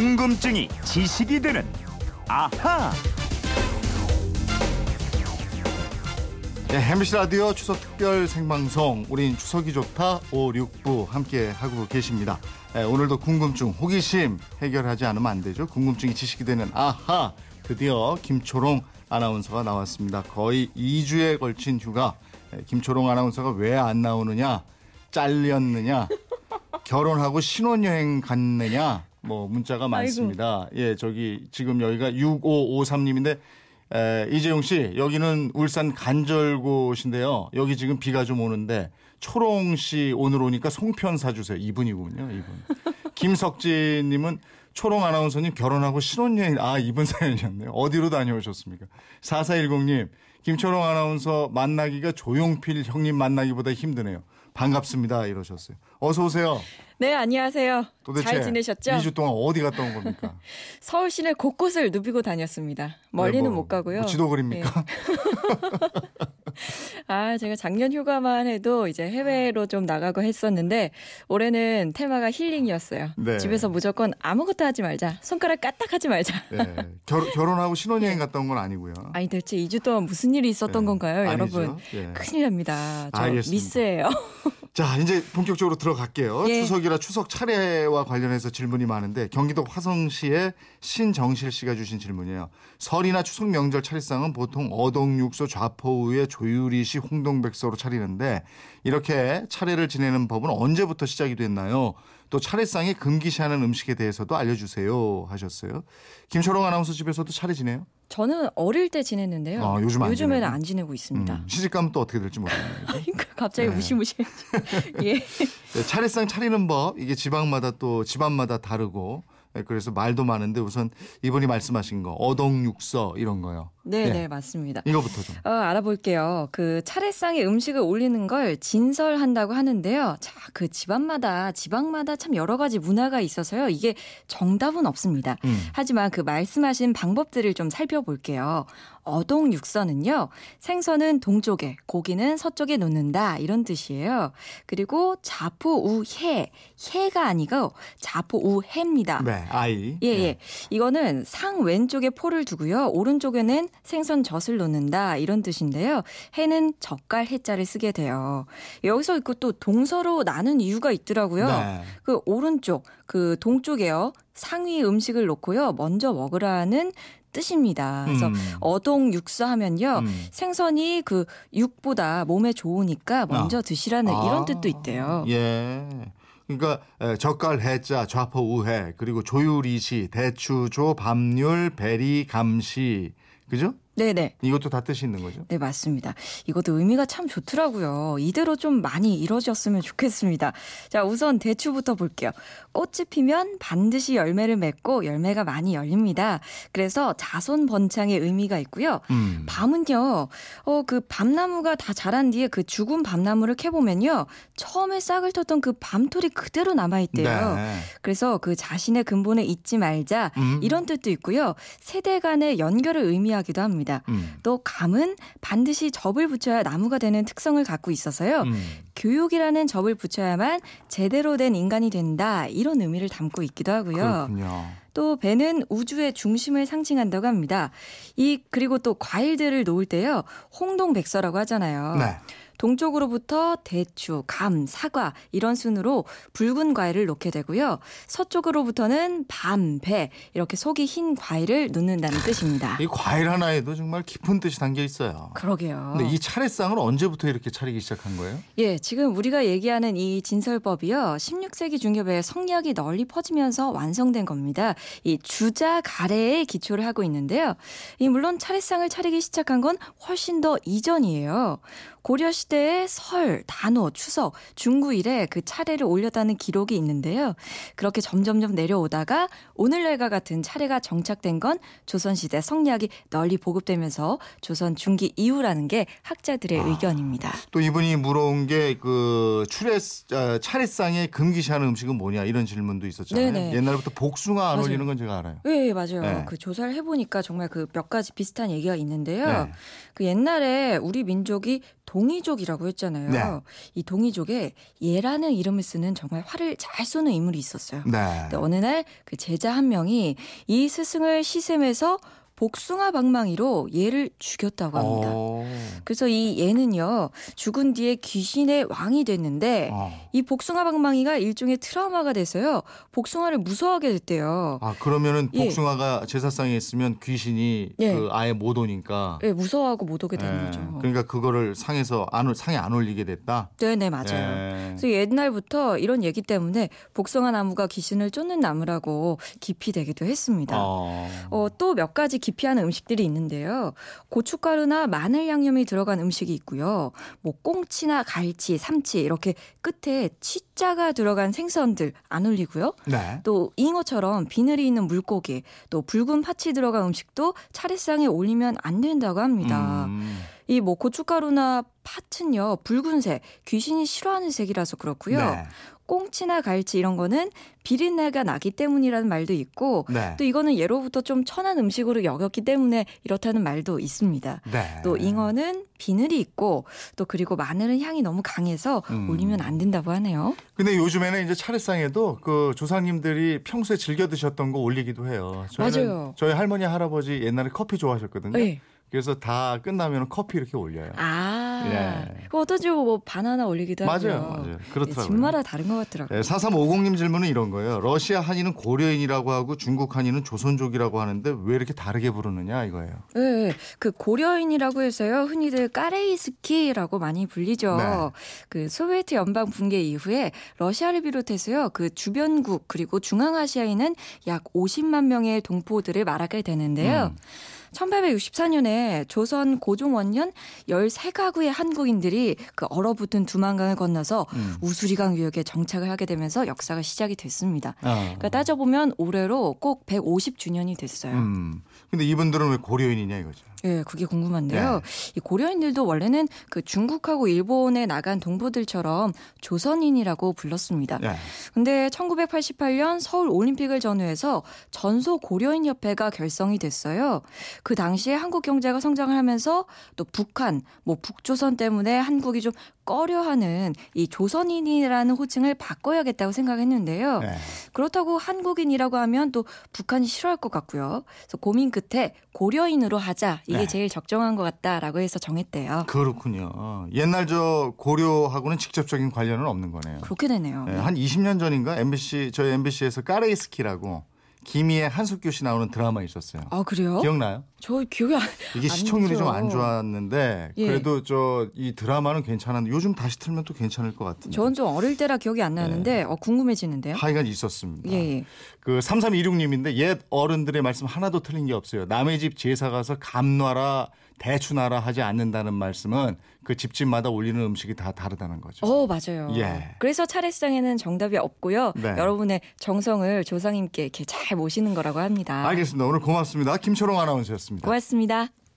궁금증이 지식이 되는 아하. 네, MBC 라디오 추석 특별 생방송 우린 추석이 좋다 5, 6부 함께 하고 계십니다. 네, 오늘도 궁금증, 호기심 해결하지 않으면 안 되죠. 궁금증이 지식이 되는 아하 드디어 김초롱 아나운서가 나왔습니다. 거의 2주에 걸친 휴가. 네, 김초롱 아나운서가 왜 안 나오느냐? 잘렸느냐? 결혼하고 신혼여행 갔느냐? 뭐 문자가 많습니다. 예, 저기 지금 여기가 6553님인데 에, 이재용 씨, 여기는 울산 간절곶인데요. 여기 지금 비가 좀 오는데 초롱 씨 오늘 오니까 송편 사주세요. 이분이군요, 이분. 김석진 님은 초롱 아나운서님 결혼하고 신혼여행, 아, 이분 사연이었네요. 어디로 다녀오셨습니까? 4410님, 김초롱 아나운서 만나기가 조용필 형님 만나기보다 힘드네요. 반갑습니다. 이러셨어요. 어서 오세요. 네, 안녕하세요. 도대체 잘 지내셨죠? 2주 동안 어디 갔다 온 겁니까? 서울 시내 곳곳을 누비고 다녔습니다. 멀리는 네, 뭐, 못 가고요. 뭐 지도 그립니까? 아, 제가 작년 휴가만 해도 이제 해외로 좀 나가고 했었는데 올해는 테마가 힐링이었어요. 네. 집에서 무조건 아무것도 하지 말자. 손가락 까딱하지 말자. 네. 결, 결혼하고 신혼여행 갔다 온 건 아니고요. 아니 대체 2주 동안 무슨 일이 있었던 네. 건가요, 아니죠. 여러분? 예. 큰일 납니다. 저 알겠습니다. 미스예요. 자, 이제 본격적으로 들어갈게요. 예. 추석이라 추석 차례와 관련해서 질문이 많은데 경기도 화성시의 신정실 씨가 주신 질문이에요. 설이나 추석 명절 차례상은 보통 어동육소 좌포우의 조 유리시 홍동백 서로 차리는데 이렇게 차례를 지내는 법은 언제부터 시작이 됐나요? 또 차례상에 금기시하는 음식에 대해서도 알려주세요 하셨어요. 김철롱 아나운서 집에서도 차례 지내요? 저는 어릴 때 지냈는데요. 아, 요즘 안 요즘에는 지내요? 안 지내고 있습니다. 음, 시집 가면 또 어떻게 될지 모르겠네요. 갑자기 네. 무시무시. 예. 네, 차례상 차리는 법 이게 지방마다 또 집안마다 다르고 네, 그래서 말도 많은데 우선 이분이 말씀하신 거 어동육서 이런 거요. 네, 예. 네, 맞습니다. 이거부터 좀. 어, 알아볼게요. 그 차례상에 음식을 올리는 걸 진설한다고 하는데요. 자, 그 집안마다 지방마다 참 여러 가지 문화가 있어서요. 이게 정답은 없습니다. 음. 하지만 그 말씀하신 방법들을 좀 살펴볼게요. 어동육서는요. 생선은 동쪽에, 고기는 서쪽에 놓는다 이런 뜻이에요. 그리고 자포우해, 해가 아니고 자포우해입니다. 네, 아이. 예, 예. 이거는 상 왼쪽에 포를 두고요. 오른쪽에는 생선 젖을 놓는다. 이런 뜻인데요. 해는 젓갈 해자를 쓰게 돼요. 여기서 그 또 동서로 나눈 이유가 있더라고요. 네. 그 오른쪽, 그 동쪽에요. 상위 음식을 놓고요. 먼저 먹으라는 뜻입니다. 그래서 음. 어동 육수 하면요. 음. 생선이 그 육보다 몸에 좋으니까 먼저 아. 드시라는 이런 아, 뜻도 있대요. 예. 그러니까 에, 젓갈 해자 좌포 우해 그리고 조유리시 대추조 밤률 베리 감시 그죠? 네네. 이것도 다 뜻이 있는 거죠. 네, 맞습니다. 이것도 의미가 참 좋더라고요. 이대로 좀 많이 이루어졌으면 좋겠습니다. 자, 우선 대추부터 볼게요. 꽃이 피면 반드시 열매를 맺고 열매가 많이 열립니다. 그래서 자손 번창의 의미가 있고요. 음. 밤은요, 어, 그 밤나무가 다 자란 뒤에 그 죽은 밤나무를 캐보면요. 처음에 싹을 텄던 그 밤톨이 그대로 남아있대요. 네. 그래서 그 자신의 근본에 잊지 말자. 음. 이런 뜻도 있고요. 세대 간의 연결을 의미하기도 합 니다. 음. 또 감은 반드시 접을 붙여야 나무가 되는 특성을 갖고 있어서요. 음. 교육이라는 접을 붙여야만 제대로 된 인간이 된다. 이런 의미를 담고 있기도 하고요. 그렇군요. 또 배는 우주의 중심을 상징한다고 합니다. 이 그리고 또 과일들을 놓을 때요. 홍동백서라고 하잖아요. 네. 동쪽으로부터 대추, 감, 사과 이런 순으로 붉은 과일을 놓게 되고요. 서쪽으로부터는 밤, 배 이렇게 속이 흰 과일을 놓는다는 뜻입니다. 이 과일 하나에도 정말 깊은 뜻이 담겨 있어요. 그러게요. 근데 이 차례상을 언제부터 이렇게 차리기 시작한 거예요? 예, 지금 우리가 얘기하는 이 진설법이요. 16세기 중엽에 성리학이 널리 퍼지면서 완성된 겁니다. 이 주자 가래에 기초를 하고 있는데요. 이 물론 차례상을 차리기 시작한 건 훨씬 더 이전이에요. 고려 시 대의 설, 단오, 추석, 중구 이래 그 차례를 올렸다는 기록이 있는데요. 그렇게 점점점 내려오다가 오늘날과 같은 차례가 정착된 건 조선시대 성리학이 널리 보급되면서 조선 중기 이후라는 게 학자들의 의견입니다. 또 이분이 물어온 게그 추례 어, 차례상에 금기시하는 음식은 뭐냐 이런 질문도 있었잖아요. 네네. 옛날부터 복숭아 안 맞아요. 올리는 건 제가 알아요. 네, 맞아요. 네. 그 조사를 해보니까 정말 그 몇 가지 비슷한 얘기가 있는데요. 네. 그 옛날에 우리 민족이 동이족이라고 했잖아요. 네. 이 동이족에 예라는 이름을 쓰는 정말 활을 잘 쏘는 인물이 있었어요. 네. 근데 어느 날 그 제자 한 명이 이 스승을 시샘해서 복숭아 방망이로 얘를 죽였다고 합니다. 어. 그래서 이 얘는요 죽은 뒤에 귀신의 왕이 됐는데 어. 이 복숭아 방망이가 일종의 트라우마가 돼서요 복숭아를 무서워하게 됐대요. 아 그러면은 예. 복숭아가 제사상에 있으면 귀신이 예. 그 아예 못 오니까. 예, 무서워하고 못 오게 되는 예. 거죠. 그러니까 그거를 상에서 안 올- 상에 안 올리게 됐다. 네네 맞아요. 예. 그래서 옛날부터 이런 얘기 때문에 복숭아 나무가 귀신을 쫓는 나무라고 기피되기도 했습니다. 어. 어, 또 몇 가지 기피하는 음식들이 있는데요. 고춧가루나 마늘 양념이 들어간 음식이 있고요. 뭐 꽁치나 갈치, 삼치 이렇게 끝에 치자가 들어간 생선들 안 올리고요. 네. 또 잉어처럼 비늘이 있는 물고기, 또 붉은 파치 들어간 음식도 차례상에 올리면 안 된다고 합니다. 음. 이뭐 고춧가루나 팥은요 붉은색 귀신이 싫어하는 색이라서 그렇고요. 네. 꽁치나 갈치 이런 거는 비린내가 나기 때문이라는 말도 있고 네. 또 이거는 예로부터 좀 천한 음식으로 여겼기 때문에 이렇다는 말도 있습니다. 네. 또 잉어는 비늘이 있고 또 그리고 마늘은 향이 너무 강해서 음. 올리면 안 된다고 하네요. 근데 요즘에는 이제 차례상에도 그 조상님들이 평소에 즐겨 드셨던 거 올리기도 해요. 맞아요. 저희 할머니 할아버지 옛날에 커피 좋아하셨거든요. 네. 그래서 다 끝나면 커피 이렇게 올려요. 아, 예. 그 집은 뭐 바나나 올리기도 하고요. 맞아요, 맞아요. 예, 그렇더라고요. 집마다 다른 것 같더라고요. 네, 4350님 질문은 이런 거예요. 러시아 한인은 고려인이라고 하고 중국 한인은 조선족이라고 하는데 왜 이렇게 다르게 부르느냐 이거예요. 네, 그 고려인이라고 해서요 흔히들 까레이스키라고 많이 불리죠. 네. 그 소비에트 연방 붕괴 이후에 러시아를 비롯해서요 그 주변국 그리고 중앙아시아에는 약 50만 명의 동포들을 말하게 되는데요. 음. 1864년에 조선 고종 원년 13가구의 한국인들이 그 얼어붙은 두만강을 건너서 음. 우수리강 유역에 정착을 하게 되면서 역사가 시작이 됐습니다. 어. 그러니까 따져보면 올해로 꼭 150주년이 됐어요. 음. 근데 이분들은 왜 고려인이냐 이거죠. 예, 그게 궁금한데요. 네. 이 고려인들도 원래는 그 중국하고 일본에 나간 동포들처럼 조선인이라고 불렀습니다. 네. 근데 1988년 서울 올림픽을 전후해서 전소 고려인 협회가 결성이 됐어요. 그 당시에 한국 경제가 성장을 하면서 또 북한, 뭐 북조선 때문에 한국이 좀 꺼려하는 이 조선인이라는 호칭을 바꿔야겠다고 생각했는데요. 네. 그렇다고 한국인이라고 하면 또 북한이 싫어할 것 같고요. 그래서 고민 끝에 고려인으로 하자. 이게 네. 제일 적정한 것 같다라고 해서 정했대요. 그렇군요. 옛날 저 고려하고는 직접적인 관련은 없는 거네요. 그렇게 되네요. 네, 한 20년 전인가 MBC 저희 MBC에서 까레이스키라고 김희애 한숙규 씨 나오는 드라마 있었어요. 아 그래요? 기억나요? 저 기억이 안. 이게 안 시청률이 좀. 안 좋았는데 예. 그래도 저 이 드라마는 괜찮았는데 요즘 다시 틀면 또 괜찮을 것 같은데. 전좀 어릴 때라 기억이 안 나는데 어, 궁금해지는데요. 하여간 있었습니다. 예, 예. 그 3326님인데 옛 어른들의 말씀 하나도 틀린 게 없어요. 남의 집 제사 가서 감놔라 대추나라 하지 않는다는 말씀은 그 집집마다 올리는 음식이 다 다르다는 거죠. 어 맞아요. 예. 그래서 차례상에는 정답이 없고요. 네. 여러분의 정성을 조상님께 이렇게 잘 모시는 거라고 합니다. 알겠습니다. 오늘 고맙습니다. 김초롱 아나운서였습니다. 고맙습니다.